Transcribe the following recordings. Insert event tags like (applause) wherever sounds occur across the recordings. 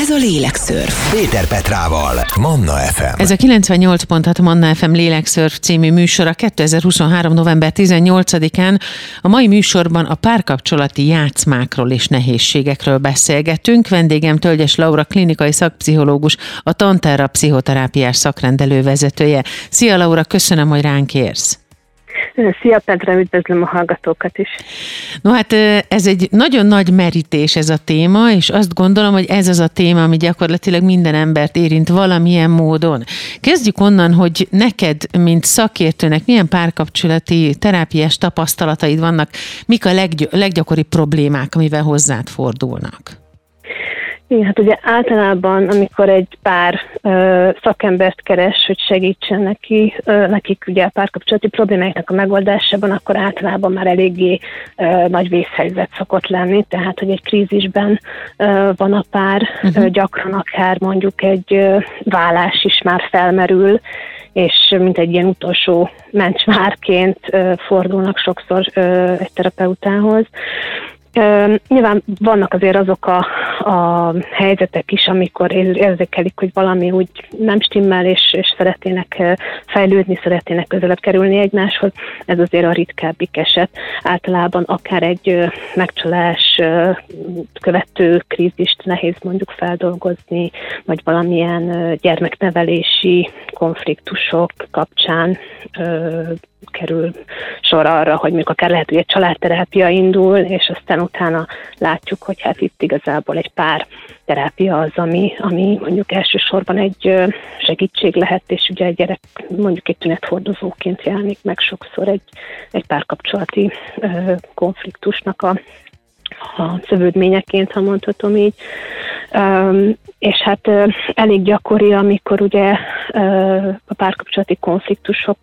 Ez a Lélekszörf. Péter Petrával, Manna FM. Ez a 98.6 Manna FM Lélekszörf című műsora 2023. november 18-án. A mai műsorban a párkapcsolati játszmákról és nehézségekről beszélgetünk. Vendégem Tölgyes Laura, klinikai szakpszichológus, a Tanterra pszichoterápiás szakrendelő vezetője. Szia Laura, köszönöm, hogy ránk érsz. Szia Petra, üdvözlöm a hallgatókat is. No hát ez egy nagyon nagy merítés ez a téma, és azt gondolom, hogy ez az a téma, ami gyakorlatilag minden embert érint valamilyen módon. Kezdjük onnan, hogy neked, mint szakértőnek milyen párkapcsolati terápiás tapasztalataid vannak, mik a leggy- leggyakoribb problémák, amivel hozzád fordulnak? Igen, hát ugye általában, amikor egy pár ö, szakembert keres, hogy segítsen neki, ö, nekik ugye a párkapcsolati problémáiknak a megoldásában, akkor általában már eléggé ö, nagy vészhelyzet szokott lenni, tehát hogy egy krízisben ö, van a pár, uh-huh. ö, gyakran akár mondjuk egy ö, vállás is már felmerül, és mint egy ilyen utolsó mencsvárként ö, fordulnak sokszor ö, egy terapeutához. Nyilván vannak azért azok a, a helyzetek is, amikor érzékelik, hogy valami úgy nem stimmel, és, és szeretnének fejlődni, szeretnének közelebb kerülni egymáshoz. Ez azért a ritkábbik eset. Általában akár egy megcsalás követő krízist nehéz mondjuk feldolgozni, vagy valamilyen gyermeknevelési konfliktusok kapcsán kerül sor arra, hogy még akár lehet, hogy egy családterápia indul, és aztán utána látjuk, hogy hát itt igazából egy pár terápia az, ami, ami mondjuk elsősorban egy segítség lehet, és ugye egy gyerek mondjuk egy tünethordozóként jelenik meg sokszor egy, egy párkapcsolati konfliktusnak a, a szövődményeként, ha mondhatom így. És hát elég gyakori, amikor ugye a párkapcsolati konfliktusok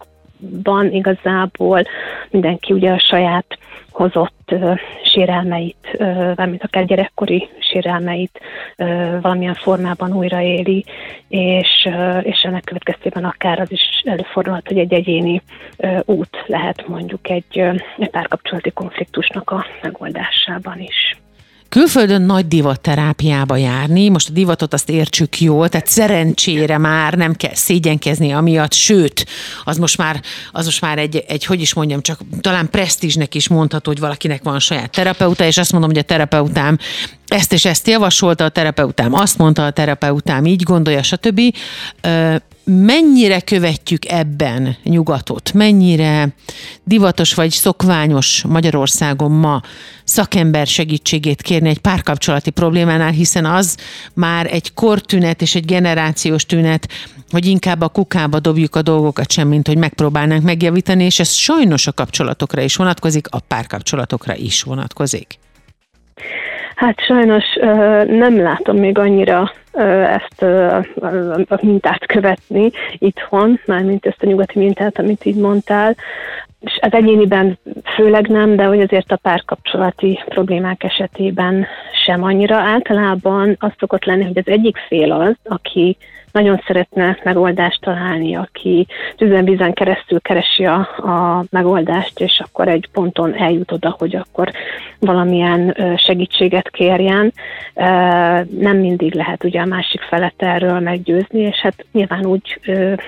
van igazából mindenki ugye a saját hozott uh, sérelmeit, uh, mint akár gyerekkori sérelmeit uh, valamilyen formában újraéli, és, uh, és ennek következtében akár az is előfordulhat, hogy egy egyéni uh, út lehet mondjuk egy, uh, egy párkapcsolati konfliktusnak a megoldásában is. Külföldön nagy divatterápiába járni, most a divatot azt értsük jól, tehát szerencsére már nem kell szégyenkezni amiatt, sőt, az most már, az most már egy, egy, hogy is mondjam, csak talán presztízsnek is mondható, hogy valakinek van saját terapeuta, és azt mondom, hogy a terapeutám ezt és ezt javasolta a terapeutám, azt mondta a terapeutám, így gondolja, stb. Mennyire követjük ebben nyugatot? Mennyire divatos vagy szokványos Magyarországon ma szakember segítségét kérni egy párkapcsolati problémánál, hiszen az már egy kortünet és egy generációs tünet, hogy inkább a kukába dobjuk a dolgokat sem, mint hogy megpróbálnánk megjavítani, és ez sajnos a kapcsolatokra is vonatkozik, a párkapcsolatokra is vonatkozik. Hát sajnos nem látom még annyira ezt a mintát követni itthon, mármint ezt a nyugati mintát, amit így mondtál. És az egyéniben főleg nem, de hogy azért a párkapcsolati problémák esetében sem annyira. Általában az szokott lenni, hogy az egyik fél az, aki nagyon szeretne megoldást találni, aki tüzenvízen keresztül keresi a, a megoldást, és akkor egy ponton eljut oda, hogy akkor valamilyen segítséget kérjen. Nem mindig lehet ugye a másik felet erről meggyőzni, és hát nyilván úgy,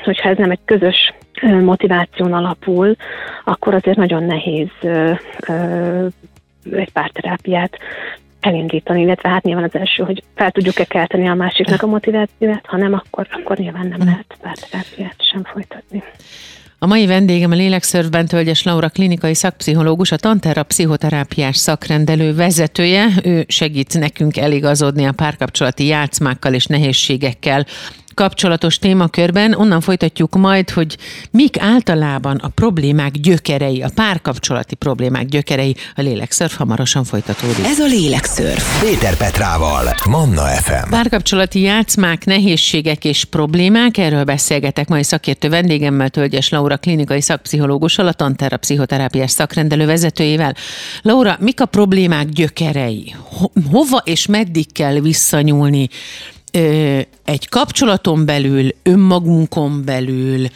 hogyha ez nem egy közös motiváción alapul, akkor azért nagyon nehéz egy párterápiát elindítani, illetve hát nyilván az első, hogy fel tudjuk-e kelteni a másiknak a motivációját, ha nem, akkor, akkor nyilván nem lehet párterápiát sem folytatni. A mai vendégem a Lélekszörfben Tölgyes Laura klinikai szakpszichológus, a Tanterra pszichoterápiás szakrendelő vezetője. Ő segít nekünk eligazodni a párkapcsolati játszmákkal és nehézségekkel kapcsolatos témakörben. Onnan folytatjuk majd, hogy mik általában a problémák gyökerei, a párkapcsolati problémák gyökerei. A lélekszörf hamarosan folytatódik. Ez a lélekszörf. Péter Petrával, Manna FM. Párkapcsolati játszmák, nehézségek és problémák. Erről beszélgetek mai szakértő vendégemmel, Tölgyes Laura, klinikai szakpszichológussal, a Tantera pszichoterápiás szakrendelő vezetőjével. Laura, mik a problémák gyökerei? Hova és meddig kell visszanyúlni? Egy kapcsolaton belül, önmagunkon belül,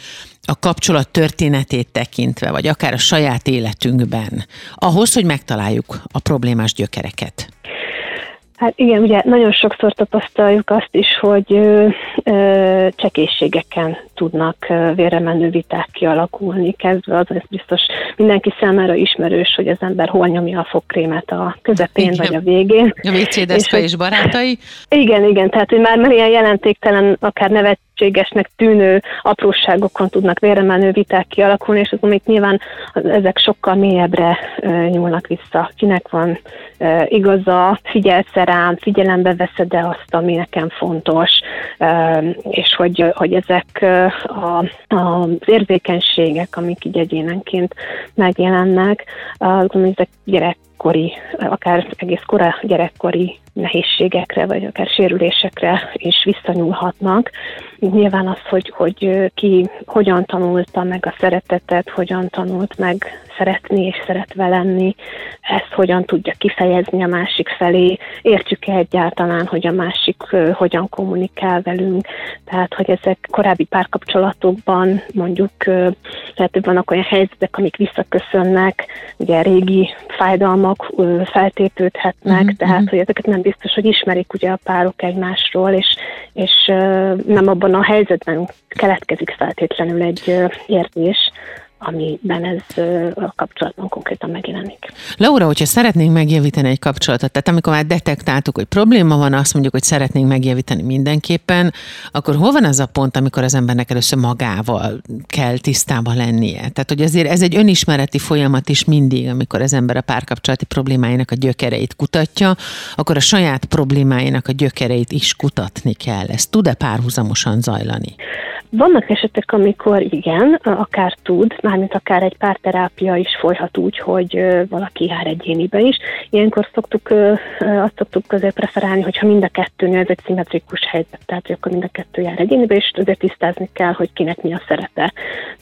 a kapcsolat történetét tekintve, vagy akár a saját életünkben, ahhoz, hogy megtaláljuk a problémás gyökereket? Hát igen, ugye nagyon sokszor tapasztaljuk azt is, hogy ö, ö, csekészségeken tudnak vérremenő viták kialakulni, kezdve az, ez biztos mindenki számára ismerős, hogy az ember hol nyomja a fogkrémet a közepén igen. vagy a végén. A WC és, és barátai? Igen, igen, tehát hogy már, már ilyen jelentéktelen, akár nevet lehetségesnek tűnő apróságokon tudnak véremenő viták kialakulni, és azon még nyilván ezek sokkal mélyebbre nyúlnak vissza. Kinek van igaza, figyelsz rám, figyelembe veszed -e azt, ami nekem fontos, és hogy, hogy ezek a, az érzékenységek, amik így egyénenként megjelennek, ezek gyerekkori, akár egész kora gyerekkori nehézségekre, vagy akár sérülésekre is visszanyúlhatnak. Nyilván az, hogy, hogy ki hogyan tanulta meg a szeretetet, hogyan tanult meg szeretni és szeretve lenni, ezt hogyan tudja kifejezni a másik felé, értjük-e egyáltalán, hogy a másik hogyan kommunikál velünk, tehát hogy ezek korábbi párkapcsolatokban mondjuk lehet, hogy vannak olyan helyzetek, amik visszaköszönnek, ugye régi fájdalmak feltépődhetnek, uh-huh, tehát uh-huh. hogy ezeket nem biztos, hogy ismerik ugye a párok egymásról, és, és nem abban a helyzetben keletkezik feltétlenül egy érzés, amiben ez a kapcsolatban konkrétan megjelenik. Laura, hogyha szeretnénk megjavítani egy kapcsolatot, tehát amikor már detektáltuk, hogy probléma van, azt mondjuk, hogy szeretnénk megjavítani mindenképpen, akkor hol van az a pont, amikor az embernek először magával kell tisztában lennie? Tehát, hogy azért ez egy önismereti folyamat is mindig, amikor az ember a párkapcsolati problémáinak a gyökereit kutatja, akkor a saját problémáinak a gyökereit is kutatni kell. Ez tud-e párhuzamosan zajlani? Vannak esetek, amikor igen, akár tud, mármint akár egy párterápia is folyhat úgy, hogy valaki jár egyénibe is. Ilyenkor szoktuk, azt szoktuk azért preferálni, hogyha mind a kettőnél ez egy szimmetrikus helyzet, tehát hogy akkor mind a kettő jár egyénibe, és azért tisztázni kell, hogy kinek mi a szerepe.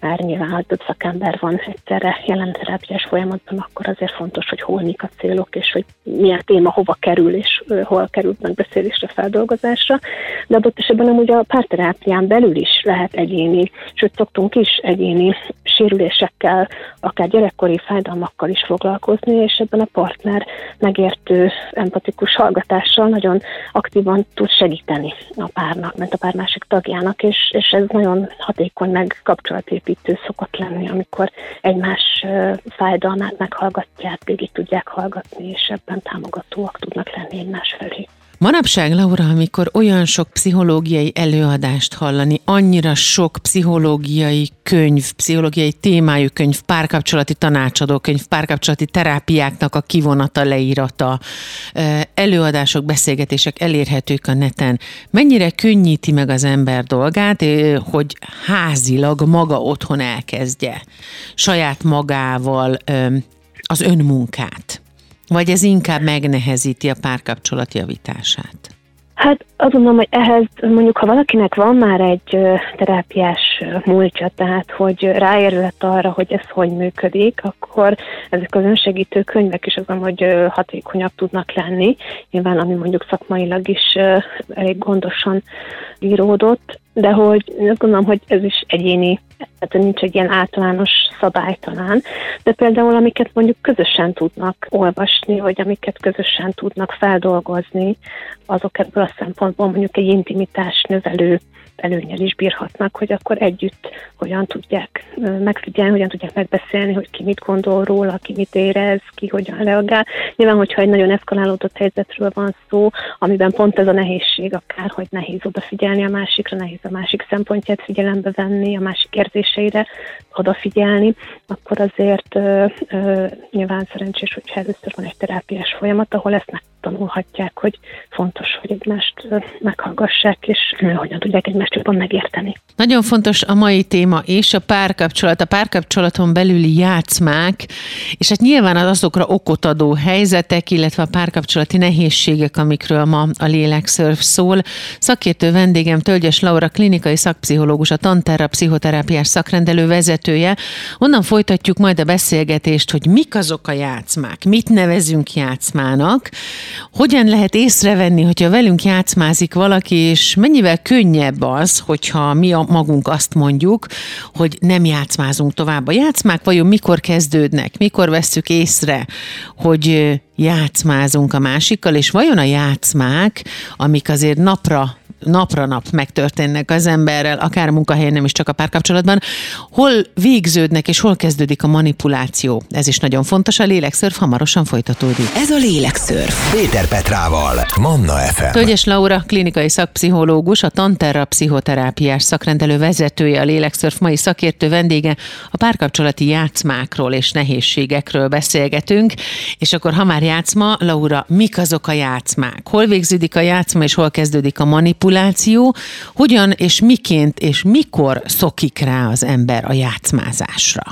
Már nyilván, ha több szakember van egyszerre jelen terápiás folyamatban, akkor azért fontos, hogy hol mik a célok, és hogy milyen téma hova kerül, és hol kerül megbeszélésre, feldolgozásra. De adott esetben amúgy a párterápián belül is lehet lehet egyéni, sőt szoktunk is egyéni sérülésekkel, akár gyerekkori fájdalmakkal is foglalkozni, és ebben a partner megértő, empatikus hallgatással nagyon aktívan tud segíteni a párnak, mert a pár másik tagjának, és, és ez nagyon hatékony meg kapcsolatépítő szokott lenni, amikor egymás fájdalmát meghallgatják, végig tudják hallgatni, és ebben támogatóak tudnak lenni egymás felé. Manapság, Laura, amikor olyan sok pszichológiai előadást hallani, annyira sok pszichológiai könyv, pszichológiai témájú könyv, párkapcsolati tanácsadó könyv, párkapcsolati terápiáknak a kivonata, leírata, előadások, beszélgetések elérhetők a neten. Mennyire könnyíti meg az ember dolgát, hogy házilag maga otthon elkezdje saját magával az önmunkát? Vagy ez inkább megnehezíti a párkapcsolat javítását? Hát azt gondolom, hogy ehhez mondjuk, ha valakinek van már egy terápiás múltja, tehát hogy ráérlet arra, hogy ez hogy működik, akkor ezek az önsegítő könyvek is azon, hogy hatékonyak tudnak lenni. Nyilván, ami mondjuk szakmailag is elég gondosan íródott, de hogy azt gondolom, hogy ez is egyéni, tehát nincs egy ilyen általános szabály talán, de például amiket mondjuk közösen tudnak olvasni, vagy amiket közösen tudnak feldolgozni, azok ebből a szempontból mondjuk egy intimitás növelő előnyel is bírhatnak, hogy akkor együtt hogyan tudják megfigyelni, hogyan tudják megbeszélni, hogy ki mit gondol róla, ki mit érez, ki hogyan reagál. Nyilván, hogyha egy nagyon eszkalálódott helyzetről van szó, amiben pont ez a nehézség akár, hogy nehéz odafigyelni a másikra, nehéz a másik szempontját figyelembe venni, a másik érzéseire odafigyelni, akkor azért ö, ö, nyilván szerencsés, hogyha először van egy terápiás folyamat, ahol ezt megtanulhatják, hogy fontos, hogy egymást meghallgassák, és hogyan tudják egymást jobban megérteni. Nagyon fontos a mai téma és a párkapcsolat, a párkapcsolaton belüli játszmák, és hát nyilván az azokra okot adó helyzetek, illetve a párkapcsolati nehézségek, amikről ma a lélekszörf szól. Szakértő vendégem Tölgyes Laura, klinikai szakpszichológus, a Tanterra pszichoterápiás szakrendelő vezetője. Onnan folytatjuk majd a beszélgetést, hogy mik azok a játszmák, mit nevezünk játszmának, hogyan lehet észrevenni, hogyha velünk játszmázik valaki, és mennyivel könnyebb az, hogyha mi a magunk azt mondjuk, hogy nem játszmázunk tovább. A játszmák vajon mikor kezdődnek, mikor vesszük észre, hogy játszmázunk a másikkal, és vajon a játszmák, amik azért napra napra nap megtörténnek az emberrel, akár a munkahelyen, nem is csak a párkapcsolatban, hol végződnek és hol kezdődik a manipuláció. Ez is nagyon fontos, a lélekszörf hamarosan folytatódik. Ez a lélekszörf. Péter Petrával, Manna FM. Tölgyes Laura, klinikai szakpszichológus, a Tanterra pszichoterápiás szakrendelő vezetője, a lélekszörf mai szakértő vendége, a párkapcsolati játszmákról és nehézségekről beszélgetünk, és akkor ha már játszma, Laura, mik azok a játszmák? Hol végződik a játszma és hol kezdődik a manipuláció? Manipuláció, hogyan és miként és mikor szokik rá az ember a játszmázásra?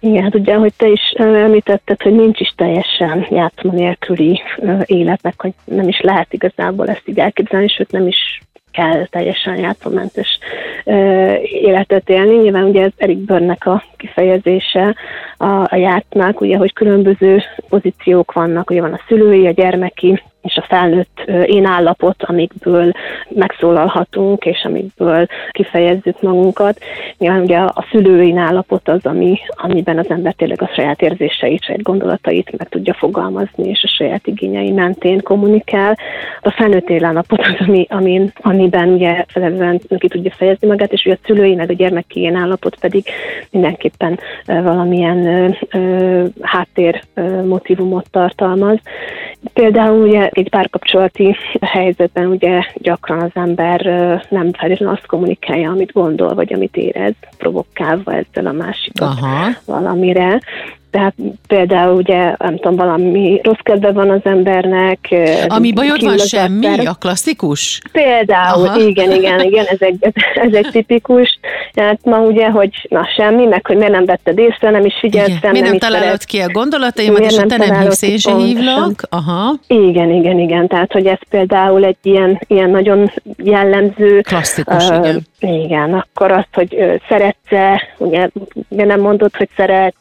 Igen, hát ugye, hogy te is említetted, hogy nincs is teljesen játszma nélküli életnek, hogy nem is lehet igazából ezt így elképzelni, sőt nem is kell teljesen játszomentes életet élni. Nyilván ugye ez Erik Börnek a kifejezése, a, a játszmák, ugye, hogy különböző pozíciók vannak, ugye van a szülői, a gyermeki, és a felnőtt én állapot, amikből megszólalhatunk, és amikből kifejezzük magunkat. Nyilván ugye a szülői állapot az, ami, amiben az ember tényleg a saját érzéseit, saját gondolatait meg tudja fogalmazni, és a saját igényei mentén kommunikál. A felnőtt állapot az, ami, amin, amiben ugye felelően ki tudja fejezni magát, és ugye a szülői meg a gyermeki én állapot pedig mindenképpen valamilyen háttér motivumot tartalmaz. Például ugye egy párkapcsolati helyzetben ugye gyakran az ember nem feltétlenül azt kommunikálja, amit gondol, vagy amit érez, provokálva ezzel a másikat Aha. valamire. Tehát például ugye, nem tudom, valami rossz kedve van az embernek. Ami bajod van semmi, a klasszikus? Például, Aha. igen, igen, igen, ez egy, ez egy tipikus. Hát ma ugye, hogy na semmi, meg hogy miért nem vetted észre, nem is figyeltem. Igen. Miért nem, nem találod ki a gondolataimat, és te nem hívsz, én se hívlak? Aha. Igen, igen, igen. Tehát, hogy ez például egy ilyen, ilyen nagyon jellemző. Klasszikus, uh, igen. Igen, akkor azt, hogy uh, szeretsz-e, ugye, nem mondod, hogy szeret,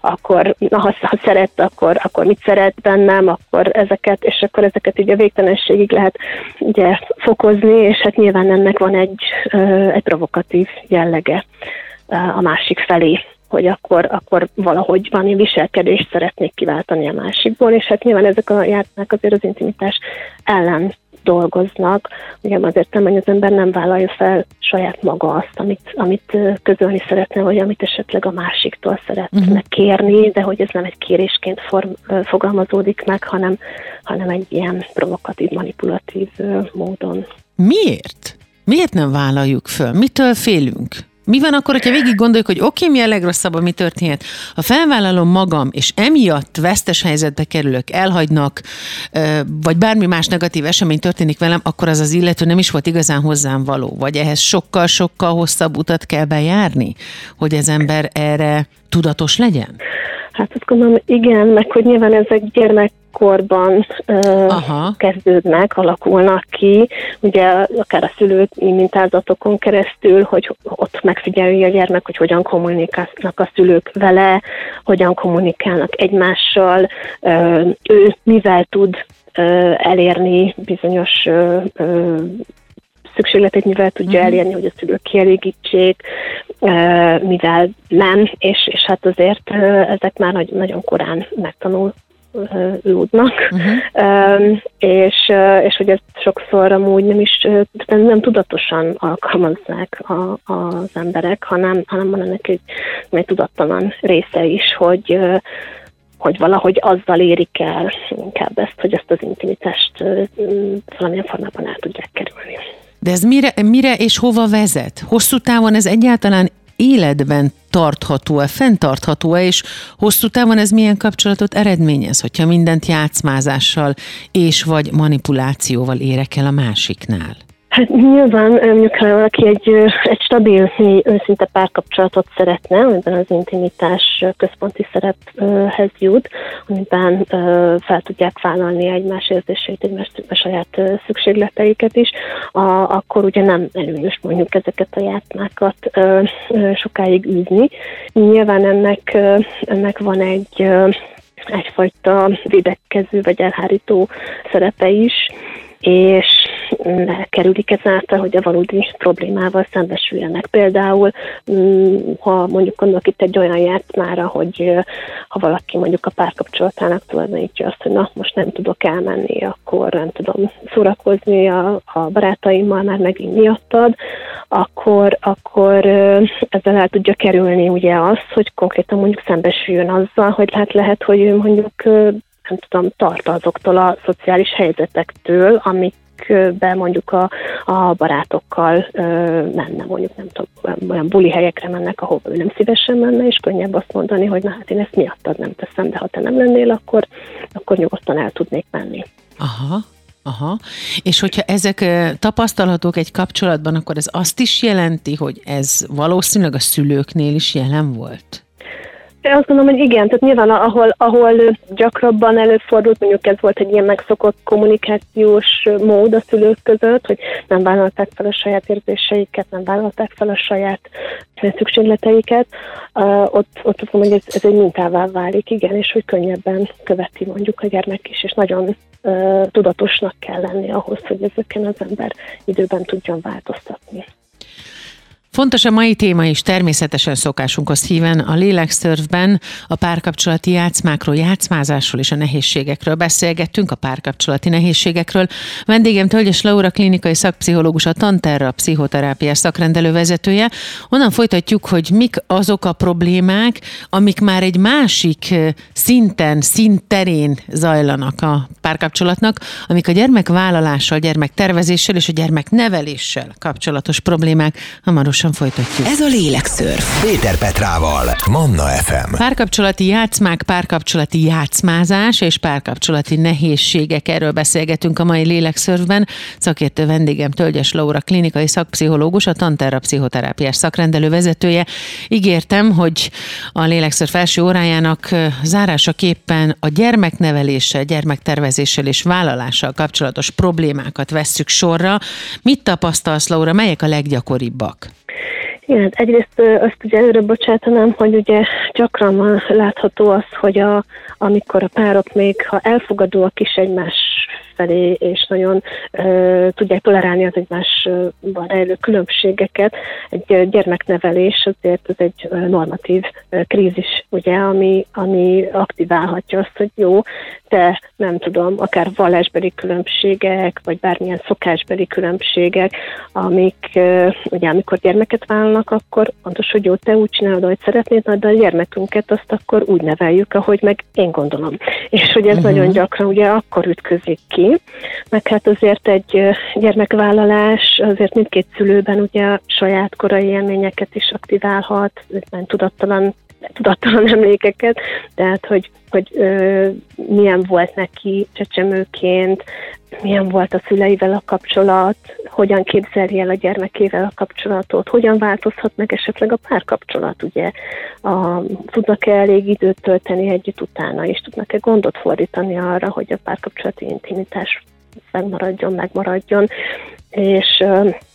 akkor na, ha, ha szeret, akkor, akkor mit szeret bennem, akkor ezeket, és akkor ezeket így a végtelenségig lehet ugye fokozni, és hát nyilván ennek van egy, egy provokatív jellege a másik felé hogy akkor, akkor valahogy valami viselkedést szeretnék kiváltani a másikból, és hát nyilván ezek a játszmák azért az intimitás ellen dolgoznak. Ugye azért nem, hogy az ember nem vállalja fel saját maga azt, amit, amit közölni szeretne, vagy amit esetleg a másiktól szeretne uh-huh. kérni, de hogy ez nem egy kérésként form, fogalmazódik meg, hanem, hanem egy ilyen provokatív, manipulatív módon. Miért? Miért nem vállaljuk föl? Mitől félünk? Mi van akkor, hogyha végig gondoljuk, hogy oké, mi a legrosszabb, ami történhet? Ha felvállalom magam, és emiatt vesztes helyzetbe kerülök, elhagynak, vagy bármi más negatív esemény történik velem, akkor az az illető nem is volt igazán hozzám való. Vagy ehhez sokkal-sokkal hosszabb utat kell bejárni, hogy az ember erre tudatos legyen? Hát azt gondolom, igen, meg hogy nyilván ezek gyermekkorban uh, kezdődnek, alakulnak ki, ugye akár a szülők mintázatokon keresztül, hogy ott megfigyeli a gyermek, hogy hogyan kommunikálnak a szülők vele, hogyan kommunikálnak egymással, ő mivel tud elérni bizonyos szükségletét mivel tudja uh-huh. elérni, hogy a szülők kielégítsék, mivel nem, és, és hát azért ezek már nagy, nagyon korán megtanul lúdnak, uh-huh. és, és hogy ezt sokszor amúgy nem is, nem tudatosan alkalmazzák a, az emberek, hanem, hanem van ennek egy, egy tudattalan része is, hogy hogy valahogy azzal érik el inkább ezt, hogy ezt az intimitást valamilyen formában el tudják kerülni. De ez mire, mire és hova vezet? Hosszú távon ez egyáltalán életben tartható-e, fenntartható-e, és hosszú távon ez milyen kapcsolatot eredményez, hogyha mindent játszmázással és vagy manipulációval érek el a másiknál? Hát nyilván, ha valaki egy, egy stabil, őszinte párkapcsolatot szeretne, amiben az intimitás központi szerephez jut, amiben fel tudják vállalni egymás érzéseit, egymás a saját szükségleteiket is, a, akkor ugye nem előnyös mondjuk ezeket a játmákat sokáig űzni. Nyilván ennek, ennek van egy egyfajta védekező vagy elhárító szerepe is, és kerülik ezáltal, hogy a valódi problémával szembesüljenek. Például, mm, ha mondjuk gondolok itt egy olyan játszmára, hogy ha valaki mondjuk a párkapcsolatának tulajdonítja azt, hogy na, most nem tudok elmenni, akkor nem tudom szórakozni a, a barátaimmal, már megint miattad, akkor, akkor ezzel el tudja kerülni ugye azt, hogy konkrétan mondjuk szembesüljön azzal, hogy hát lehet, hogy ő mondjuk nem tudom, tart azoktól a szociális helyzetektől, amik be mondjuk a, a barátokkal ö, menne, mondjuk nem tudom, olyan buli helyekre mennek, ahova ő nem szívesen menne, és könnyebb azt mondani, hogy na hát én ezt miattad nem teszem, de ha te nem lennél, akkor, akkor nyugodtan el tudnék menni. Aha, Aha. És hogyha ezek tapasztalhatók egy kapcsolatban, akkor ez azt is jelenti, hogy ez valószínűleg a szülőknél is jelen volt? Én azt gondolom, hogy igen, tehát nyilván ahol, ahol gyakrabban előfordult, mondjuk ez volt egy ilyen megszokott kommunikációs mód a szülők között, hogy nem vállalták fel a saját érzéseiket, nem vállalták fel a saját szükségleteiket, uh, ott, ott azt mondom, hogy ez, ez egy mintává válik, igen, és hogy könnyebben követi mondjuk a gyermek is, és nagyon uh, tudatosnak kell lenni ahhoz, hogy ezeken az ember időben tudjon változtatni. Fontos a mai téma is természetesen szokásunkhoz híven a lélekszörfben a párkapcsolati játszmákról, játszmázásról és a nehézségekről beszélgettünk, a párkapcsolati nehézségekről. Vendégem Tölgyes Laura klinikai szakpszichológus, a Tanterra pszichoterápiás szakrendelő vezetője. Onnan folytatjuk, hogy mik azok a problémák, amik már egy másik szinten, szintterén zajlanak a párkapcsolatnak, amik a gyermekvállalással, gyermektervezéssel és a gyermekneveléssel kapcsolatos problémák. Hamarosan hamarosan folytatjuk. Ez a Lélekszörf. Péter Petrával, Manna FM. Párkapcsolati játszmák, párkapcsolati játszmázás és párkapcsolati nehézségek. Erről beszélgetünk a mai Lélekszörfben. Szakértő vendégem Tölgyes Laura, klinikai szakpszichológus, a Tanterra pszichoterápiás szakrendelő vezetője. Ígértem, hogy a Lélekszörf első órájának zárásaképpen a gyermekneveléssel, gyermektervezéssel és vállalással kapcsolatos problémákat vesszük sorra. Mit tapasztalsz, Laura, melyek a leggyakoribbak? Igen, hát egyrészt azt ugye előre bocsátanám, hogy ugye gyakran látható az, hogy a, amikor a párok még, ha elfogadóak is egymás felé, és nagyon ö, tudják tolerálni az egymásban rejlő különbségeket. Egy gyermeknevelés azért ez egy normatív krízis, ugye, ami, ami aktiválhatja azt, hogy jó, te nem tudom, akár vallásbeli különbségek, vagy bármilyen szokásbeli különbségek, amik ugye amikor gyermeket vállalnak, akkor fontos, hogy jó, te úgy csinálod, ahogy szeretnéd, de a gyermekünket azt akkor úgy neveljük, ahogy meg én gondolom. És hogy ez uh-huh. nagyon gyakran ugye akkor ütközik ki, meg hát azért egy gyermekvállalás azért mindkét szülőben ugye saját korai élményeket is aktiválhat, tudattalan tudattalan (laughs) emlékeket, tehát hogy, hogy ö, milyen volt neki csecsemőként, milyen volt a szüleivel a kapcsolat, hogyan képzeli el a gyermekével a kapcsolatot, hogyan változhat meg esetleg a párkapcsolat, ugye, a, tudnak-e elég időt tölteni együtt utána, és tudnak-e gondot fordítani arra, hogy a párkapcsolati intimitás megmaradjon, megmaradjon, és,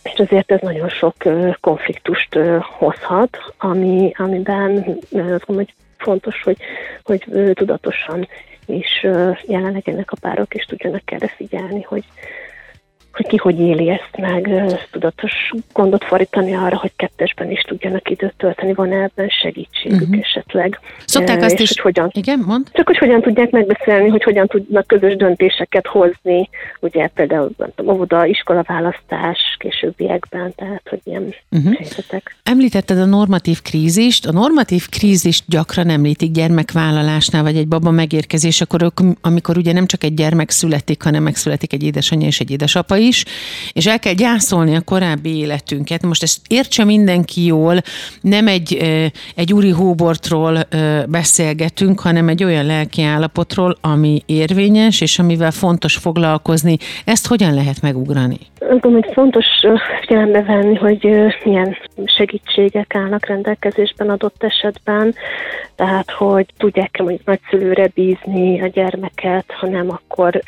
és azért ez nagyon sok konfliktust hozhat, ami, amiben azt gondolom, hogy fontos, hogy, hogy tudatosan is jelen legyenek a párok, és tudjanak erre figyelni, hogy, hogy ki hogy éli ezt meg, tudatos gondot fordítani arra, hogy kettesben is tudjanak időt tölteni, van ebben segítségük uh-huh. esetleg. Szokták azt is, hogy hogyan, igen, mond? Csak hogy hogyan tudják megbeszélni, hogy hogyan tudnak közös döntéseket hozni, ugye például óvoda, iskola választás későbbiekben, tehát hogy ilyen uh-huh. helyzetek. Említetted a normatív krízist. A normatív krízist gyakran említik gyermekvállalásnál, vagy egy baba megérkezés, akkor amikor ugye nem csak egy gyermek születik, hanem megszületik egy édesanyja és egy édesapa is, és el kell gyászolni a korábbi életünket. Most ezt értse mindenki jól, nem egy, egy úri hóbortról beszélgetünk, hanem egy olyan lelki állapotról, ami érvényes, és amivel fontos foglalkozni. Ezt hogyan lehet megugrani? Gondolom, hogy fontos figyelembe venni, hogy milyen segítségek állnak rendelkezésben adott esetben, tehát hogy tudják-e mondjuk nagyszülőre bízni a gyermeket, hanem akkor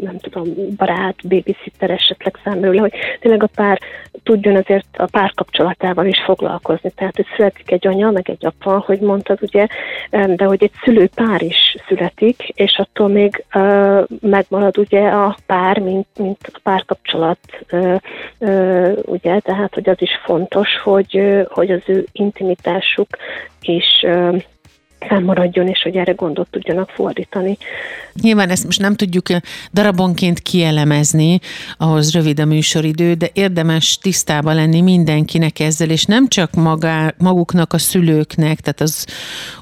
nem tudom, barát, babysitter esetleg felmerül, hogy tényleg a pár tudjon azért a párkapcsolatával is foglalkozni. Tehát, hogy születik egy anya, meg egy apa, hogy mondtad, ugye, de hogy egy szülőpár is születik, és attól még uh, megmarad ugye a pár, mint, mint a párkapcsolat, uh, uh, ugye, tehát, hogy az is fontos, hogy, hogy az ő intimitásuk is fennmaradjon, és hogy erre gondot tudjanak fordítani. Nyilván ezt most nem tudjuk darabonként kielemezni, ahhoz rövid a műsoridő, de érdemes tisztában lenni mindenkinek ezzel, és nem csak magá, maguknak, a szülőknek, tehát az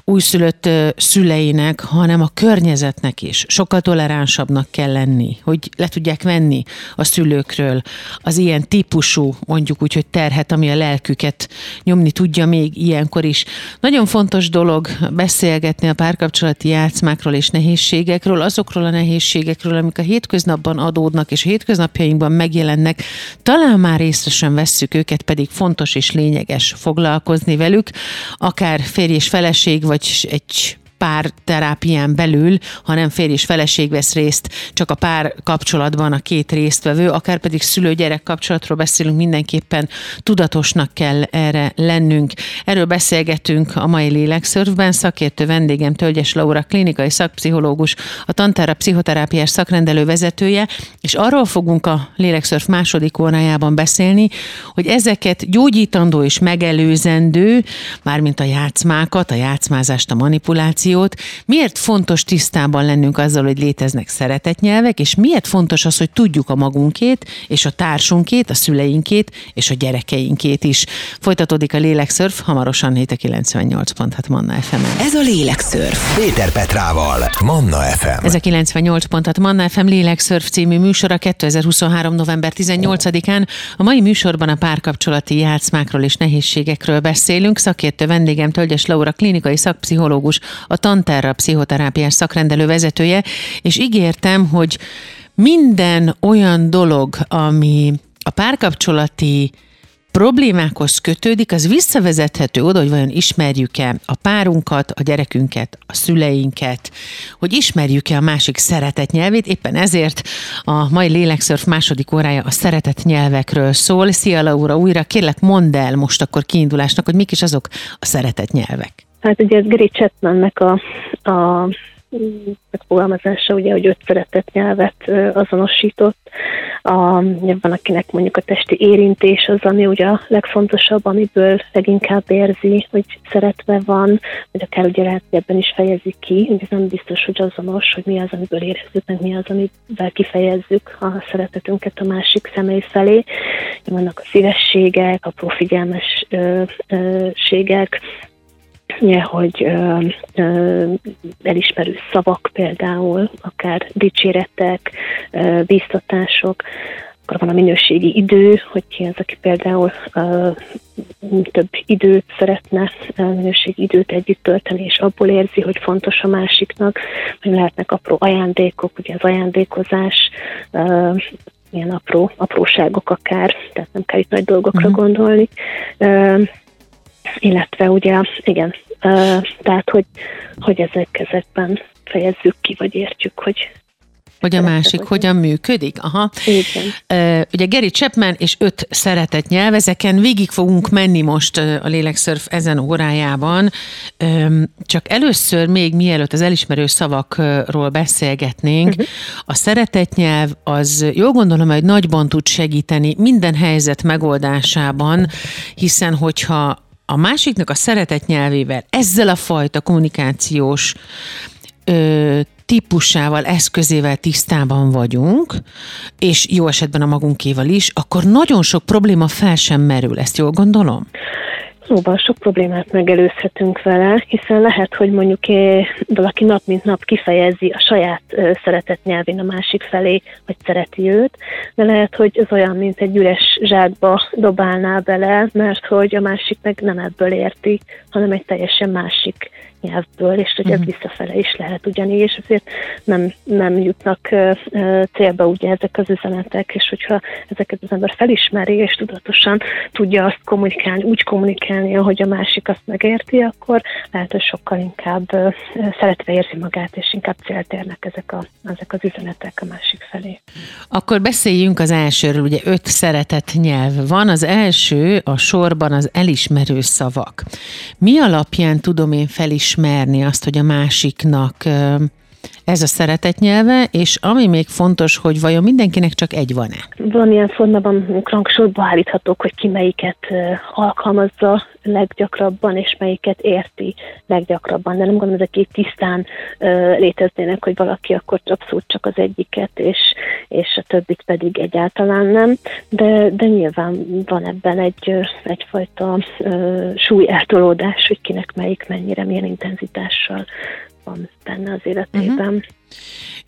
újszülött szüleinek, hanem a környezetnek is. Sokkal toleránsabbnak kell lenni, hogy le tudják venni a szülőkről az ilyen típusú, mondjuk úgy, hogy terhet, ami a lelküket nyomni tudja még ilyenkor is. Nagyon fontos dolog beszélgetni a párkapcsolati játszmákról és nehézségekről, azokról a nehézségekről, amik a hétköznapban adódnak és a hétköznapjainkban megjelennek. Talán már észre sem vesszük őket, pedig fontos és lényeges foglalkozni velük, akár férj és feleség, vagy egy pár terápián belül, ha nem férj és feleség vesz részt, csak a pár kapcsolatban a két résztvevő, akár pedig szülő-gyerek kapcsolatról beszélünk, mindenképpen tudatosnak kell erre lennünk. Erről beszélgetünk a mai lélekszörfben. Szakértő vendégem Tölgyes Laura, klinikai szakpszichológus, a Tantára pszichoterápiás szakrendelő vezetője, és arról fogunk a lélekszörf második órájában beszélni, hogy ezeket gyógyítandó és megelőzendő, mármint a játszmákat, a játszmázást, a manipulációt, kommunikációt. Miért fontos tisztában lennünk azzal, hogy léteznek szeretetnyelvek, és miért fontos az, hogy tudjuk a magunkét, és a társunkét, a szüleinkét, és a gyerekeinkét is. Folytatódik a lélekszörf, hamarosan 7 a 98.6 Manna fm -en. Ez a lélekszörf. Péter Petrával, Manna FM. Ez a 98.6 Manna FM lélekszörf című műsora 2023. november 18-án. A mai műsorban a párkapcsolati játszmákról és nehézségekről beszélünk. Szakértő vendégem Tölgyes Laura, klinikai szakpszichológus, a Tanterra pszichoterápiás szakrendelő vezetője, és ígértem, hogy minden olyan dolog, ami a párkapcsolati problémákhoz kötődik, az visszavezethető oda, hogy vajon ismerjük-e a párunkat, a gyerekünket, a szüleinket, hogy ismerjük-e a másik szeretet nyelvét. Éppen ezért a mai Lélekszörf második órája a szeretet nyelvekről szól. Szia Laura, újra kérlek mondd el most akkor kiindulásnak, hogy mik is azok a szeretet nyelvek. Hát ugye ez Gary Chapmannek a, a megfogalmazása, ugye, hogy öt szeretett nyelvet azonosított. A, van, akinek mondjuk a testi érintés az, ami ugye a legfontosabb, amiből leginkább érzi, hogy szeretve van, vagy akár ugye lehet, hogy ebben is fejezik ki, ugye nem biztos, hogy azonos, hogy mi az, amiből érezzük, meg mi az, amivel kifejezzük a szeretetünket a másik személy felé. Vannak a szívességek, a profigyelmességek, hogy ö, ö, elismerő szavak például, akár dicséretek, ö, bíztatások, akkor van a minőségi idő, hogy ki az, aki például ö, több időt szeretne, minőségi időt együtt tölteni, és abból érzi, hogy fontos a másiknak, hogy lehetnek apró ajándékok, ugye az ajándékozás, ö, ilyen apró, apróságok akár, tehát nem kell itt nagy dolgokra uh-huh. gondolni. Ö, illetve ugye, igen, tehát, hogy, hogy ezek ezekben fejezzük ki, vagy értjük, hogy hogy a másik hogy hogyan működik. Aha. Igen. Ugye Gary Chapman és öt szeretett nyelv, ezeken végig fogunk menni most a Lélekszörf ezen órájában. Csak először még mielőtt az elismerő szavakról beszélgetnénk, uh-huh. a szeretett nyelv az jól gondolom, hogy nagyban tud segíteni minden helyzet megoldásában, hiszen hogyha a másiknak a szeretet nyelvével, ezzel a fajta kommunikációs ö, típusával, eszközével tisztában vagyunk, és jó esetben a magunkéval is, akkor nagyon sok probléma fel sem merül. Ezt jól gondolom? Szóval sok problémát megelőzhetünk vele, hiszen lehet, hogy mondjuk é, valaki nap mint nap kifejezi a saját szeretet nyelvén a másik felé, hogy szereti őt, de lehet, hogy ez olyan, mint egy üres zsákba dobálná bele, mert hogy a másik meg nem ebből érti, hanem egy teljesen másik nyelvből, és hogy ez uh-huh. visszafele is lehet ugyanígy, és azért nem, nem jutnak célba ugye ezek az üzenetek, és hogyha ezeket az ember felismeri, és tudatosan tudja azt kommunikálni, úgy kommunikálni, ahogy a másik azt megérti, akkor lehet, hogy sokkal inkább szeretve érzi magát, és inkább célt érnek ezek, a, ezek az üzenetek a másik felé. Akkor beszéljünk az elsőről, ugye öt szeretett nyelv van. Az első a sorban az elismerő szavak. Mi alapján tudom én felismerni azt, hogy a másiknak ez a szeretet nyelve, és ami még fontos, hogy vajon mindenkinek csak egy van-e? Valamilyen formában rangsorba állíthatók, hogy ki melyiket alkalmazza leggyakrabban, és melyiket érti leggyakrabban. De nem gondolom, ezek így tisztán léteznének, hogy valaki akkor abszolút csak az egyiket, és, és a többit pedig egyáltalán nem. De, de nyilván van ebben egy, egyfajta súlyeltolódás, hogy kinek melyik mennyire, milyen intenzitással van benne az életében. Uh-huh.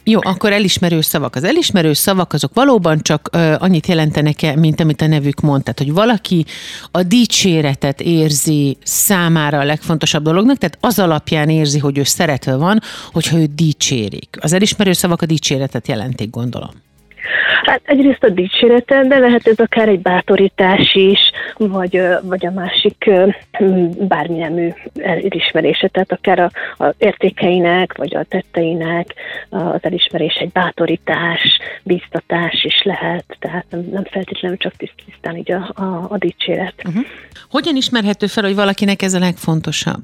Jó, akkor elismerő szavak. Az elismerő szavak azok valóban csak ö, annyit jelentenek-e, mint amit a nevük mond. Tehát, hogy valaki a dicséretet érzi számára a legfontosabb dolognak, tehát az alapján érzi, hogy ő szeretve van, hogyha ő dicsérik. Az elismerő szavak a dicséretet jelentik, gondolom. Hát egyrészt a dicséretet, de lehet ez akár egy bátorítás is, vagy, vagy a másik bármilyen elismerése, tehát akár a, a értékeinek, vagy a tetteinek az elismerés egy bátorítás, biztatás is lehet, tehát nem, nem feltétlenül csak tisztán így a, a, a dicséret. Uh-huh. Hogyan ismerhető fel, hogy valakinek ez a legfontosabb?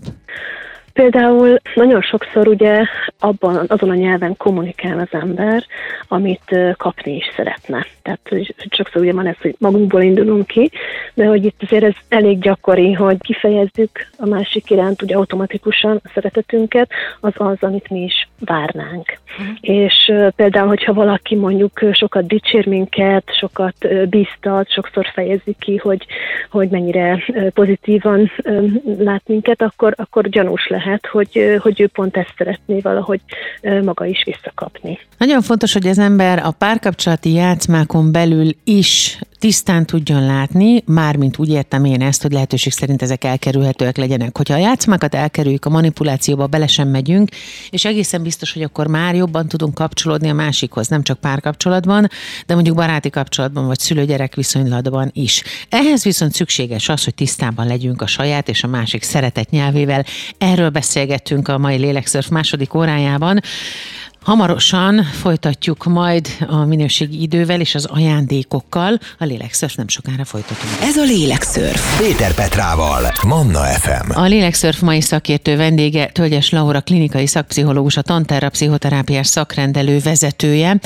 Például nagyon sokszor ugye abban, azon a nyelven kommunikál az ember, amit kapni is szeretne. Tehát sokszor ugye van ez, hogy magunkból indulunk ki, de hogy itt azért ez elég gyakori, hogy kifejezzük a másik iránt ugye automatikusan a szeretetünket, az az, amit mi is várnánk. Uh-huh. És például, hogyha valaki mondjuk sokat dicsér minket, sokat biztat, sokszor fejezi ki, hogy, hogy mennyire pozitívan lát minket, akkor, akkor gyanús lehet lehet, hogy, hogy ő pont ezt szeretné valahogy maga is visszakapni. Nagyon fontos, hogy az ember a párkapcsolati játszmákon belül is tisztán tudjon látni, mármint úgy értem én ezt, hogy lehetőség szerint ezek elkerülhetőek legyenek. Hogyha a játszmákat elkerüljük, a manipulációba bele sem megyünk, és egészen biztos, hogy akkor már jobban tudunk kapcsolódni a másikhoz, nem csak párkapcsolatban, de mondjuk baráti kapcsolatban, vagy szülő-gyerek viszonylatban is. Ehhez viszont szükséges az, hogy tisztában legyünk a saját és a másik szeretet nyelvével. Erről beszélgettünk a mai Lélekszörf második órájában. Hamarosan folytatjuk majd a minőségi idővel és az ajándékokkal. A Lélekszörf nem sokára folytatunk. Ez a Lélekszörf. Péter Petrával, Manna FM. A Lélekszörf mai szakértő vendége Tölgyes Laura, klinikai szakpszichológus, a Tanterra pszichoterápiás szakrendelő vezetője.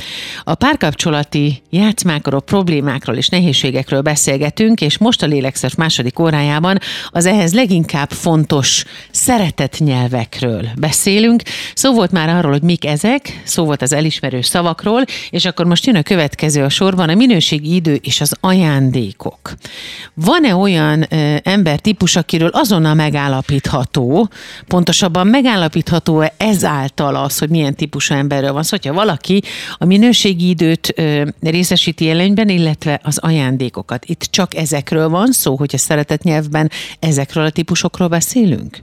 A párkapcsolati játszmákról, problémákról és nehézségekről beszélgetünk, és most a Lélekszörf második órájában az ehhez leginkább fontos szeretett nyelvekről beszélünk. Szó volt már arról, hogy mik ezek, szó volt az elismerő szavakról, és akkor most jön a következő a sorban, a minőségi idő és az ajándékok. Van-e olyan ö, típus, akiről azonnal megállapítható, pontosabban megállapítható-e ezáltal az, hogy milyen típusú emberről van szó, szóval, hogyha valaki a minőségi időt ö, részesíti előnyben, illetve az ajándékokat. Itt csak ezekről van szó, hogyha szeretett nyelvben ezekről a típusokról beszélünk?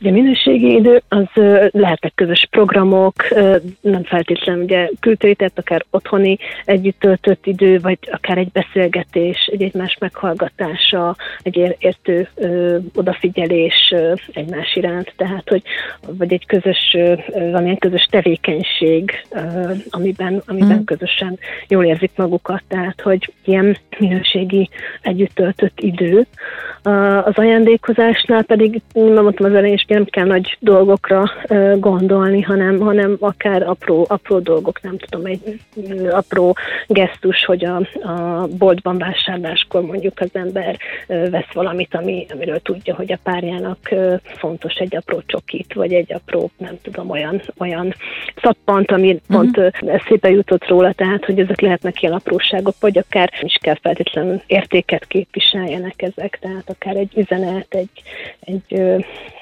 Ugye minőségi idő, az lehetnek közös programok, nem feltétlenül ugye kültőített, akár otthoni együtt töltött idő, vagy akár egy beszélgetés, egy egymás meghallgatása, egy értő odafigyelés egymás iránt, tehát hogy vagy egy közös, valamilyen közös tevékenység, amiben, amiben hmm. közösen jól érzik magukat, tehát hogy ilyen minőségi együtt töltött idő. Az ajándékozásnál pedig, mondtam az elején is, nem kell nagy dolgokra gondolni, hanem, hanem akár apró, apró dolgok, nem tudom, egy apró gesztus, hogy a, a boltban vásárláskor mondjuk az ember vesz valamit, ami, amiről tudja, hogy a párjának fontos egy apró csokit, vagy egy apró, nem tudom, olyan, olyan szappant, ami uh-huh. pont eszébe jutott róla, tehát hogy ezek lehetnek ilyen apróságok, vagy akár is kell feltétlenül értéket képviseljenek ezek, tehát akár egy üzenet, egy, egy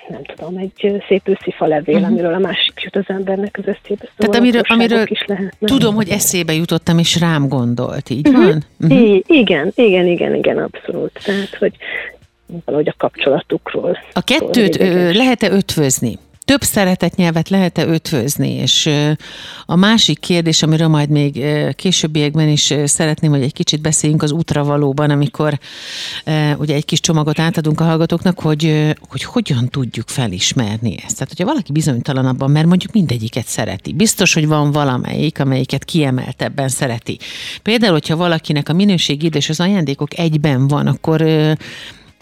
nem tudom, egy szép őszifa levél, uh-huh. amiről a másik jut az embernek az eszébe. Szóval Tehát amiről, amiről is tudom, hogy eszébe jutottam, és rám gondolt, így uh-huh. van? Uh-huh. I- igen, igen, igen, igen, abszolút. Tehát, hogy valahogy a kapcsolatukról. A kettőt lehet-e ötvözni? Több szeretett nyelvet lehet-e ötvözni? És a másik kérdés, amiről majd még későbbiekben is szeretném, hogy egy kicsit beszéljünk az útra valóban, amikor ugye egy kis csomagot átadunk a hallgatóknak, hogy, hogy hogyan tudjuk felismerni ezt. Tehát, hogyha valaki bizonytalan abban, mert mondjuk mindegyiket szereti. Biztos, hogy van valamelyik, amelyiket kiemeltebben szereti. Például, hogyha valakinek a minőségi és az ajándékok egyben van, akkor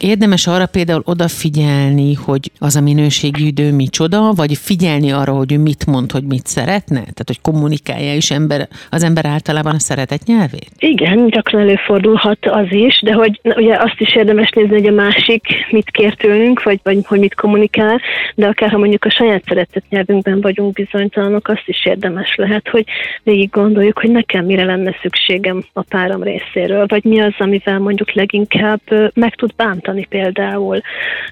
Érdemes arra például odafigyelni, hogy az a minőségi idő micsoda, vagy figyelni arra, hogy ő mit mond, hogy mit szeretne? Tehát, hogy kommunikálja is ember, az ember általában a szeretett nyelvét? Igen, gyakran előfordulhat az is, de hogy ugye azt is érdemes nézni, hogy a másik mit kér tőlünk, vagy, vagy hogy mit kommunikál, de akár ha mondjuk a saját szeretett nyelvünkben vagyunk bizonytalanok, azt is érdemes lehet, hogy végig gondoljuk, hogy nekem mire lenne szükségem a párom részéről, vagy mi az, amivel mondjuk leginkább meg tud bántani tanítani például.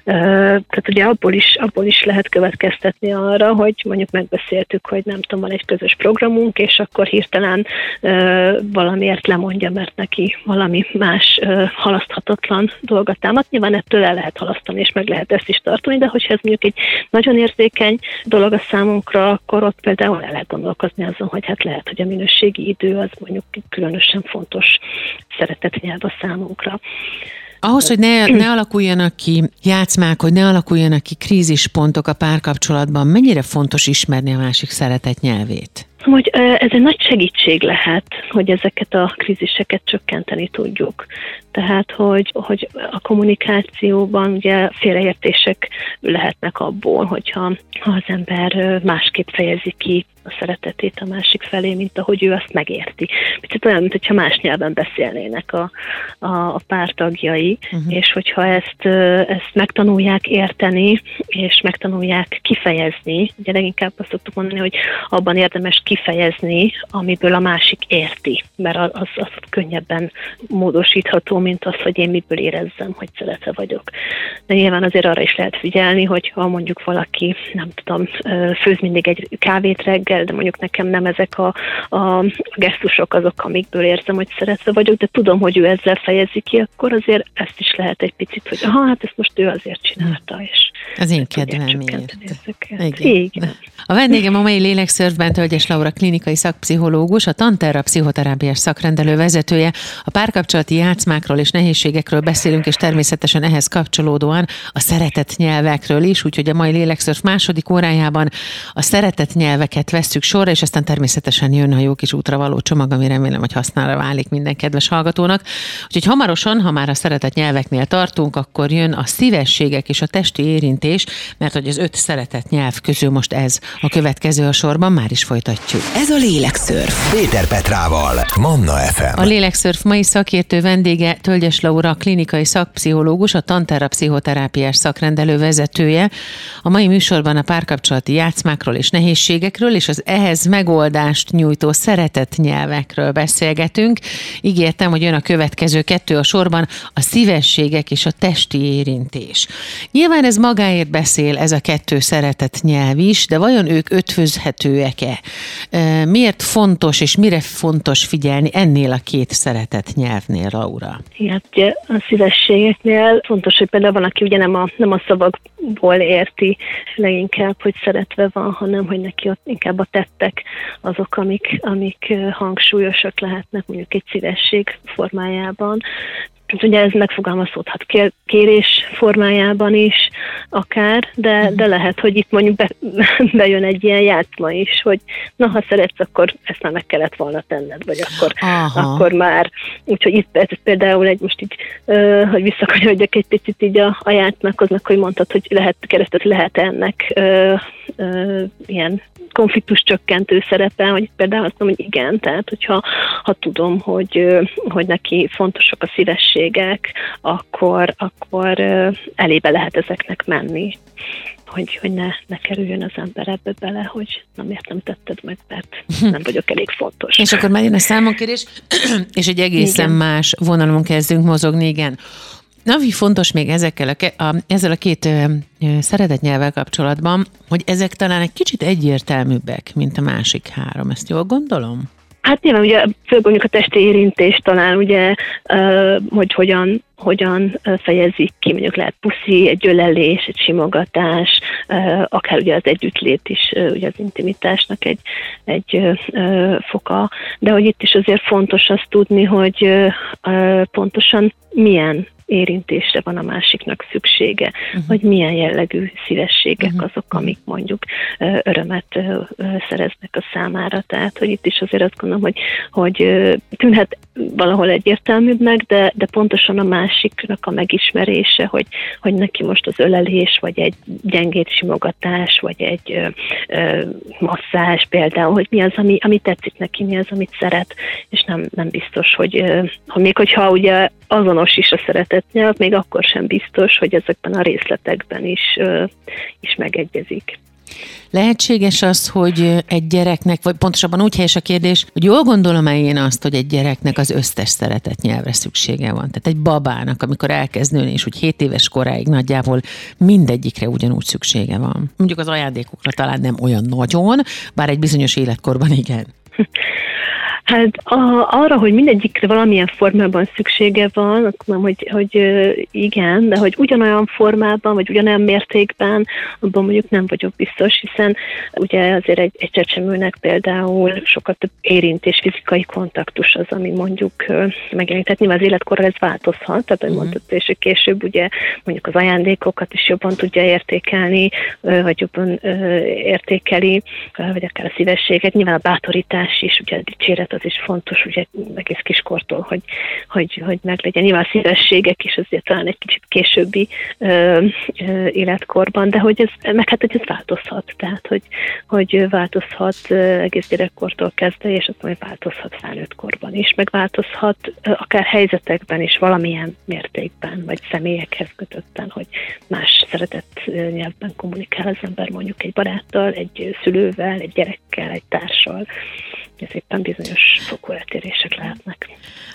Tehát ugye abból is, abból is lehet következtetni arra, hogy mondjuk megbeszéltük, hogy nem tudom, van egy közös programunk, és akkor hirtelen valamiért lemondja, mert neki valami más halaszthatatlan dolgot támad. Nyilván ettől el lehet halasztani, és meg lehet ezt is tartani, de hogyha ez mondjuk egy nagyon érzékeny dolog a számunkra, akkor ott például el lehet gondolkozni azon, hogy hát lehet, hogy a minőségi idő az mondjuk különösen fontos szeretett nyelv a számunkra. Ahhoz, hogy ne, ne alakuljanak ki játszmák, hogy ne alakuljanak ki krízispontok a párkapcsolatban, mennyire fontos ismerni a másik szeretet nyelvét? Hogy ez egy nagy segítség lehet, hogy ezeket a kríziseket csökkenteni tudjuk. Tehát, hogy, hogy a kommunikációban ugye félreértések lehetnek abból, hogyha ha az ember másképp fejezi ki a szeretetét a másik felé, mint ahogy ő azt megérti. Picit olyan, mint hogyha más nyelven beszélnének a, a, a pártagjai, uh-huh. és hogyha ezt, ezt megtanulják érteni, és megtanulják kifejezni, ugye leginkább azt szoktuk mondani, hogy abban érdemes kifejezni, amiből a másik érti, mert az, az könnyebben módosítható, mint az, hogy én miből érezzem, hogy szeretve vagyok. De nyilván azért arra is lehet figyelni, hogy ha mondjuk valaki, nem tudom, főz mindig egy kávét reggel, de mondjuk nekem nem ezek a, a gesztusok azok, amikből érzem, hogy szeretve vagyok, de tudom, hogy ő ezzel fejezi ki, akkor azért ezt is lehet egy picit, hogy aha, hát ezt most ő azért csinálta, és az én kedvemért. Igen. Igen. A vendégem a mai lélekszörfben Tölgyes Laura klinikai szakpszichológus, a Tanterra pszichoterápiás szakrendelő vezetője. A párkapcsolati játszmákról és nehézségekről beszélünk, és természetesen ehhez kapcsolódóan a szeretett nyelvekről is, úgyhogy a mai lélekszörf második órájában a szeretett nyelveket vesszük sorra, és aztán természetesen jön a jó kis útra való csomag, ami remélem, hogy használra válik minden kedves hallgatónak. Úgyhogy hamarosan, ha már a szeretett nyelveknél tartunk, akkor jön a szívességek és a testi érintés, mert hogy az öt szeretett nyelv közül most ez a következő a sorban, már is folytatjuk. Ez a Lélekszörf. Péter Petrával, Manna FM. A Lélekszörf mai szakértő vendége Tölgyes Laura, klinikai szakpszichológus, a Tanterra pszichoterápiás szakrendelő vezetője. A mai műsorban a párkapcsolati játszmákról és nehézségekről, és az ehhez megoldást nyújtó szeretett nyelvekről beszélgetünk. Ígértem, hogy jön a következő kettő a sorban, a szívességek és a testi érintés. Nyilván ez magáért beszél, ez a kettő szeretett nyelv is, de vajon ők ötvözhetőek-e? Miért fontos és mire fontos figyelni ennél a két szeretett nyelvnél, Laura? Hát ugye a szívességeknél fontos, hogy például van, aki ugye nem a, nem a szavakból érti leginkább, hogy szeretve van, hanem hogy neki ott inkább a tettek azok, amik, amik hangsúlyosak lehetnek mondjuk egy szívesség formájában. Hát ugye ez megfogalmazódhat kérés formájában is, akár, de, mhm. de lehet, hogy itt mondjuk be, (laughs) bejön egy ilyen játszma is, hogy na, ha szeretsz, akkor ezt már meg kellett volna tenned, vagy akkor, akkor már. Úgyhogy itt ez például egy most így, hogy visszakanyarodjak egy picit így a, a játszmákhoz, meg hogy mondtad, hogy lehet keresztet lehet ennek uh, uh, ilyen konfliktus csökkentő szerepe, hogy például azt mondom, hogy igen, tehát hogyha ha tudom, hogy, hogy neki fontosak a szívességek, akkor, akkor elébe lehet ezeknek menni hogy, hogy ne, ne kerüljön az ember ebbe bele, hogy nem miért nem tetted meg, mert nem vagyok elég fontos. és akkor már jön a számonkérés, (clears throat) és egy egészen igen. más vonalon kezdünk mozogni, igen. Ami fontos még ezekkel a, a, ezzel a két ö, szeretett nyelvvel kapcsolatban, hogy ezek talán egy kicsit egyértelműbbek, mint a másik három. Ezt jól gondolom? Hát nyilván ugye főleg mondjuk a testi érintés talán ugye, hogy hogyan, hogyan fejezik ki, mondjuk lehet puszi, egy ölelés, egy simogatás, akár ugye az együttlét is ugye az intimitásnak egy, egy foka, de hogy itt is azért fontos azt tudni, hogy pontosan milyen érintésre van a másiknak szüksége, uh-huh. hogy milyen jellegű szívességek uh-huh. azok, amik mondjuk örömet szereznek a számára. Tehát, hogy itt is azért azt gondolom, hogy, hogy tűnhet valahol egyértelműbbnek, de, de pontosan a másiknak a megismerése, hogy, hogy neki most az ölelés, vagy egy gyengét simogatás, vagy egy ö, ö, masszázs például, hogy mi az, ami, ami tetszik neki, mi az, amit szeret, és nem, nem biztos, hogy, ö, hogy még hogyha ugye azonos is a szeretet nyelv, még akkor sem biztos, hogy ezekben a részletekben is, is megegyezik. Lehetséges az, hogy egy gyereknek, vagy pontosabban úgy helyes a kérdés, hogy jól gondolom-e én azt, hogy egy gyereknek az összes szeretet nyelvre szüksége van. Tehát egy babának, amikor elkezd nőni, és úgy 7 éves koráig nagyjából mindegyikre ugyanúgy szüksége van. Mondjuk az ajándékokra talán nem olyan nagyon, bár egy bizonyos életkorban igen. (laughs) Hát a, arra, hogy mindegyikre valamilyen formában szüksége van, akkor mondom, hogy, hogy igen, de hogy ugyanolyan formában, vagy ugyanolyan mértékben, abban mondjuk nem vagyok biztos, hiszen ugye azért egy, egy csecsemőnek például sokkal több érintés, fizikai kontaktus az, ami mondjuk megjelenik. Tehát nyilván az életkorral ez változhat, tehát hogy uh-huh. mondtad, és később ugye mondjuk az ajándékokat is jobban tudja értékelni, vagy jobban értékeli, vagy akár a szívességet. Nyilván a bátorítás is, ugye a dicséret az is fontos, ugye egész kiskortól, hogy, hogy, hogy meglegyen. Nyilván szívességek is azért talán egy kicsit későbbi ö, ö, életkorban, de hogy ez, meg hát hogy ez változhat, tehát hogy, hogy változhat egész gyerekkortól kezdve, és az majd változhat felnőtt korban is, meg változhat akár helyzetekben is valamilyen mértékben, vagy személyekhez kötötten, hogy más szeretett nyelvben kommunikál az ember mondjuk egy baráttal, egy szülővel, egy gyerekkel, egy társal ez éppen bizonyos fokú eltérések lehetnek.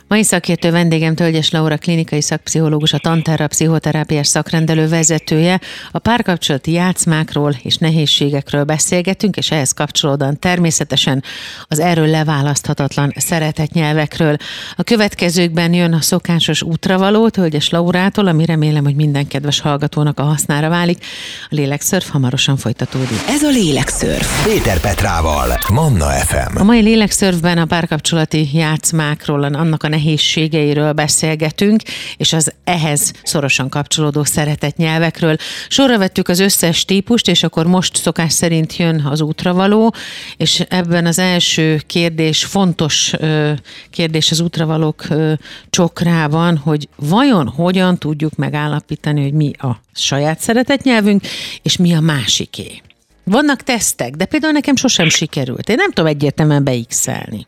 Mai szakértő vendégem Tölgyes Laura, klinikai szakpszichológus, a Tanterra pszichoterápiás szakrendelő vezetője. A párkapcsolati játszmákról és nehézségekről beszélgetünk, és ehhez kapcsolódóan természetesen az erről leválaszthatatlan szeretetnyelvekről. A következőkben jön a szokásos útravaló Tölgyes Laurától, ami remélem, hogy minden kedves hallgatónak a hasznára válik. A lélekszörf hamarosan folytatódik. Ez a lélekszörf. Péter Petrával, Manna FM. A mai lélekszörfben a párkapcsolati játszmákról, annak a nehézségeiről beszélgetünk, és az ehhez szorosan kapcsolódó szeretetnyelvekről. Sorra vettük az összes típust, és akkor most szokás szerint jön az útravaló, és ebben az első kérdés, fontos kérdés az útravalók csokrában, hogy vajon hogyan tudjuk megállapítani, hogy mi a saját szeretetnyelvünk, és mi a másiké. Vannak tesztek, de például nekem sosem sikerült. Én nem tudom egyértelműen beixelni.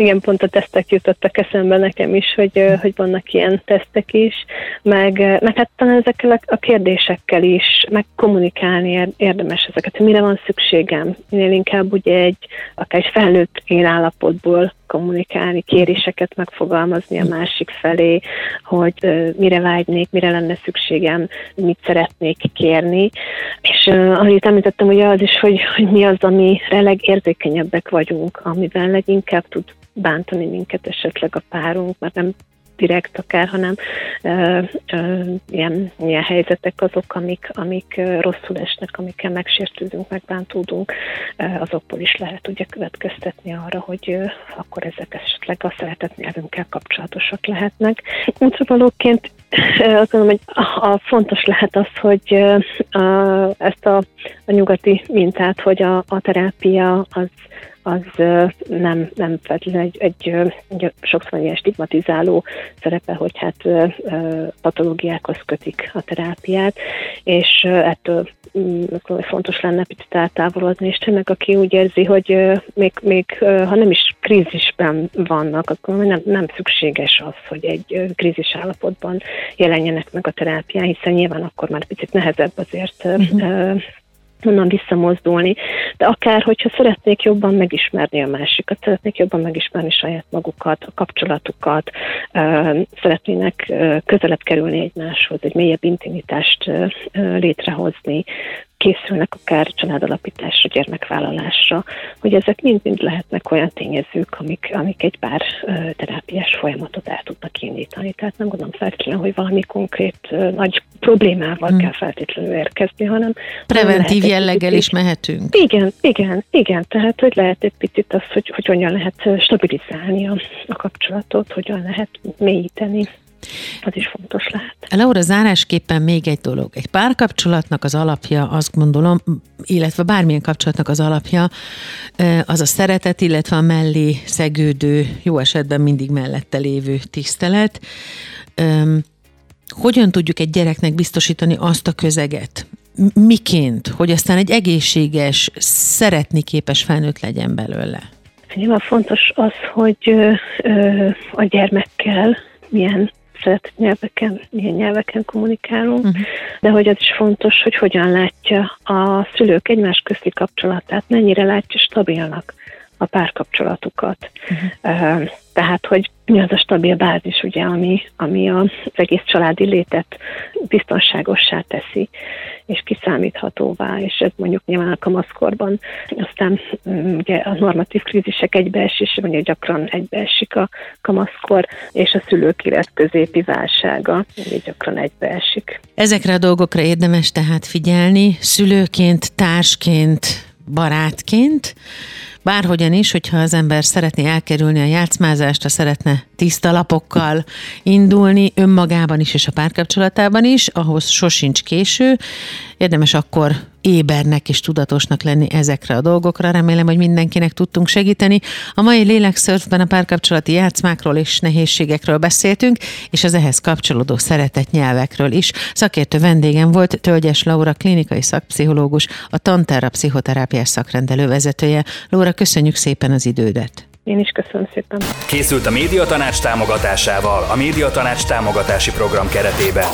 Igen, pont a tesztek jutottak eszembe nekem is, hogy, hogy vannak ilyen tesztek is, meg, meg hát talán ezekkel a kérdésekkel is, meg kommunikálni érdemes ezeket, hogy mire van szükségem. Minél inkább ugye egy, akár egy felnőtt állapotból kommunikálni, kéréseket megfogalmazni a másik felé, hogy mire vágynék, mire lenne szükségem, mit szeretnék kérni. És uh, amit említettem, ugye az is, hogy, hogy mi az, amire legérzékenyebbek vagyunk, amiben leginkább tud bántani minket esetleg a párunk, mert nem direkt akár, hanem ö, ö, ilyen, ilyen helyzetek azok, amik, amik rosszul esnek, amikkel megsértődünk, megbántódunk, ö, azokból is lehet ugye következtetni arra, hogy ö, akkor ezek esetleg a szeretett nyelvünkkel kapcsolatosak lehetnek. Útravalóként azt mondom, hogy a fontos lehet az, hogy a, ezt a, a nyugati mintát, hogy a, a terápia az az nem, nem feltétlenül egy, egy, egy sokszor ilyen stigmatizáló szerepe, hogy hát patológiákhoz kötik a terápiát, és ettől mm, fontos lenne picit eltávolodni, és tényleg aki úgy érzi, hogy még, még ha nem is krízisben vannak, akkor nem, nem szükséges az, hogy egy krízis állapotban jelenjenek meg a terápián, hiszen nyilván akkor már picit nehezebb azért uh-huh onnan visszamozdulni. De akár, hogyha szeretnék jobban megismerni a másikat, szeretnék jobban megismerni saját magukat, a kapcsolatukat, szeretnének közelebb kerülni egymáshoz, egy mélyebb intimitást létrehozni, készülnek akár családalapításra, gyermekvállalásra, hogy ezek mind-mind lehetnek olyan tényezők, amik, amik egy pár terápiás folyamatot el tudnak indítani. Tehát nem gondolom feltétlenül, hogy valami konkrét nagy problémával hmm. kell feltétlenül érkezni, hanem... Preventív jelleggel is mehetünk. Igen, igen, igen. Tehát, hogy lehet egy picit az, hogy, hogy hogyan lehet stabilizálni a, a kapcsolatot, hogyan lehet mélyíteni az is fontos lehet. Laura, zárásképpen még egy dolog. Egy párkapcsolatnak az alapja, azt gondolom, illetve bármilyen kapcsolatnak az alapja, az a szeretet, illetve a mellé szegődő, jó esetben mindig mellette lévő tisztelet. Hogyan tudjuk egy gyereknek biztosítani azt a közeget, miként, hogy aztán egy egészséges, szeretni képes felnőtt legyen belőle? Nyilván fontos az, hogy a gyermekkel milyen szeretett nyelveken, milyen nyelveken kommunikálunk, uh-huh. de hogy az is fontos, hogy hogyan látja a szülők egymás közti kapcsolatát, mennyire látja stabilnak a párkapcsolatukat. Uh-huh. Tehát, hogy mi az a stabil bázis, ugye, ami, ami az egész családi létet biztonságossá teszi, és kiszámíthatóvá, és ez mondjuk nyilván a kamaszkorban, aztán mm, ugye a normatív krízisek egybeesés, mondjuk gyakran egybeesik a kamaszkor, és a szülők középi válsága, ugye gyakran egybeesik. Ezekre a dolgokra érdemes tehát figyelni, szülőként, társként, barátként, bárhogyan is, hogyha az ember szeretné elkerülni a játszmázást, ha szeretne tiszta lapokkal indulni önmagában is és a párkapcsolatában is, ahhoz sosincs késő. Érdemes akkor ébernek és tudatosnak lenni ezekre a dolgokra. Remélem, hogy mindenkinek tudtunk segíteni. A mai lélekszörfben a párkapcsolati játszmákról és nehézségekről beszéltünk, és az ehhez kapcsolódó szeretett nyelvekről is. Szakértő vendégem volt Tölgyes Laura, klinikai szakpszichológus, a Tanterra pszichoterápiás szakrendelő vezetője. Laura, köszönjük szépen az idődet! Én is köszönöm szépen. Készült a Médiatanács támogatásával, a Médiatanács támogatási program keretében.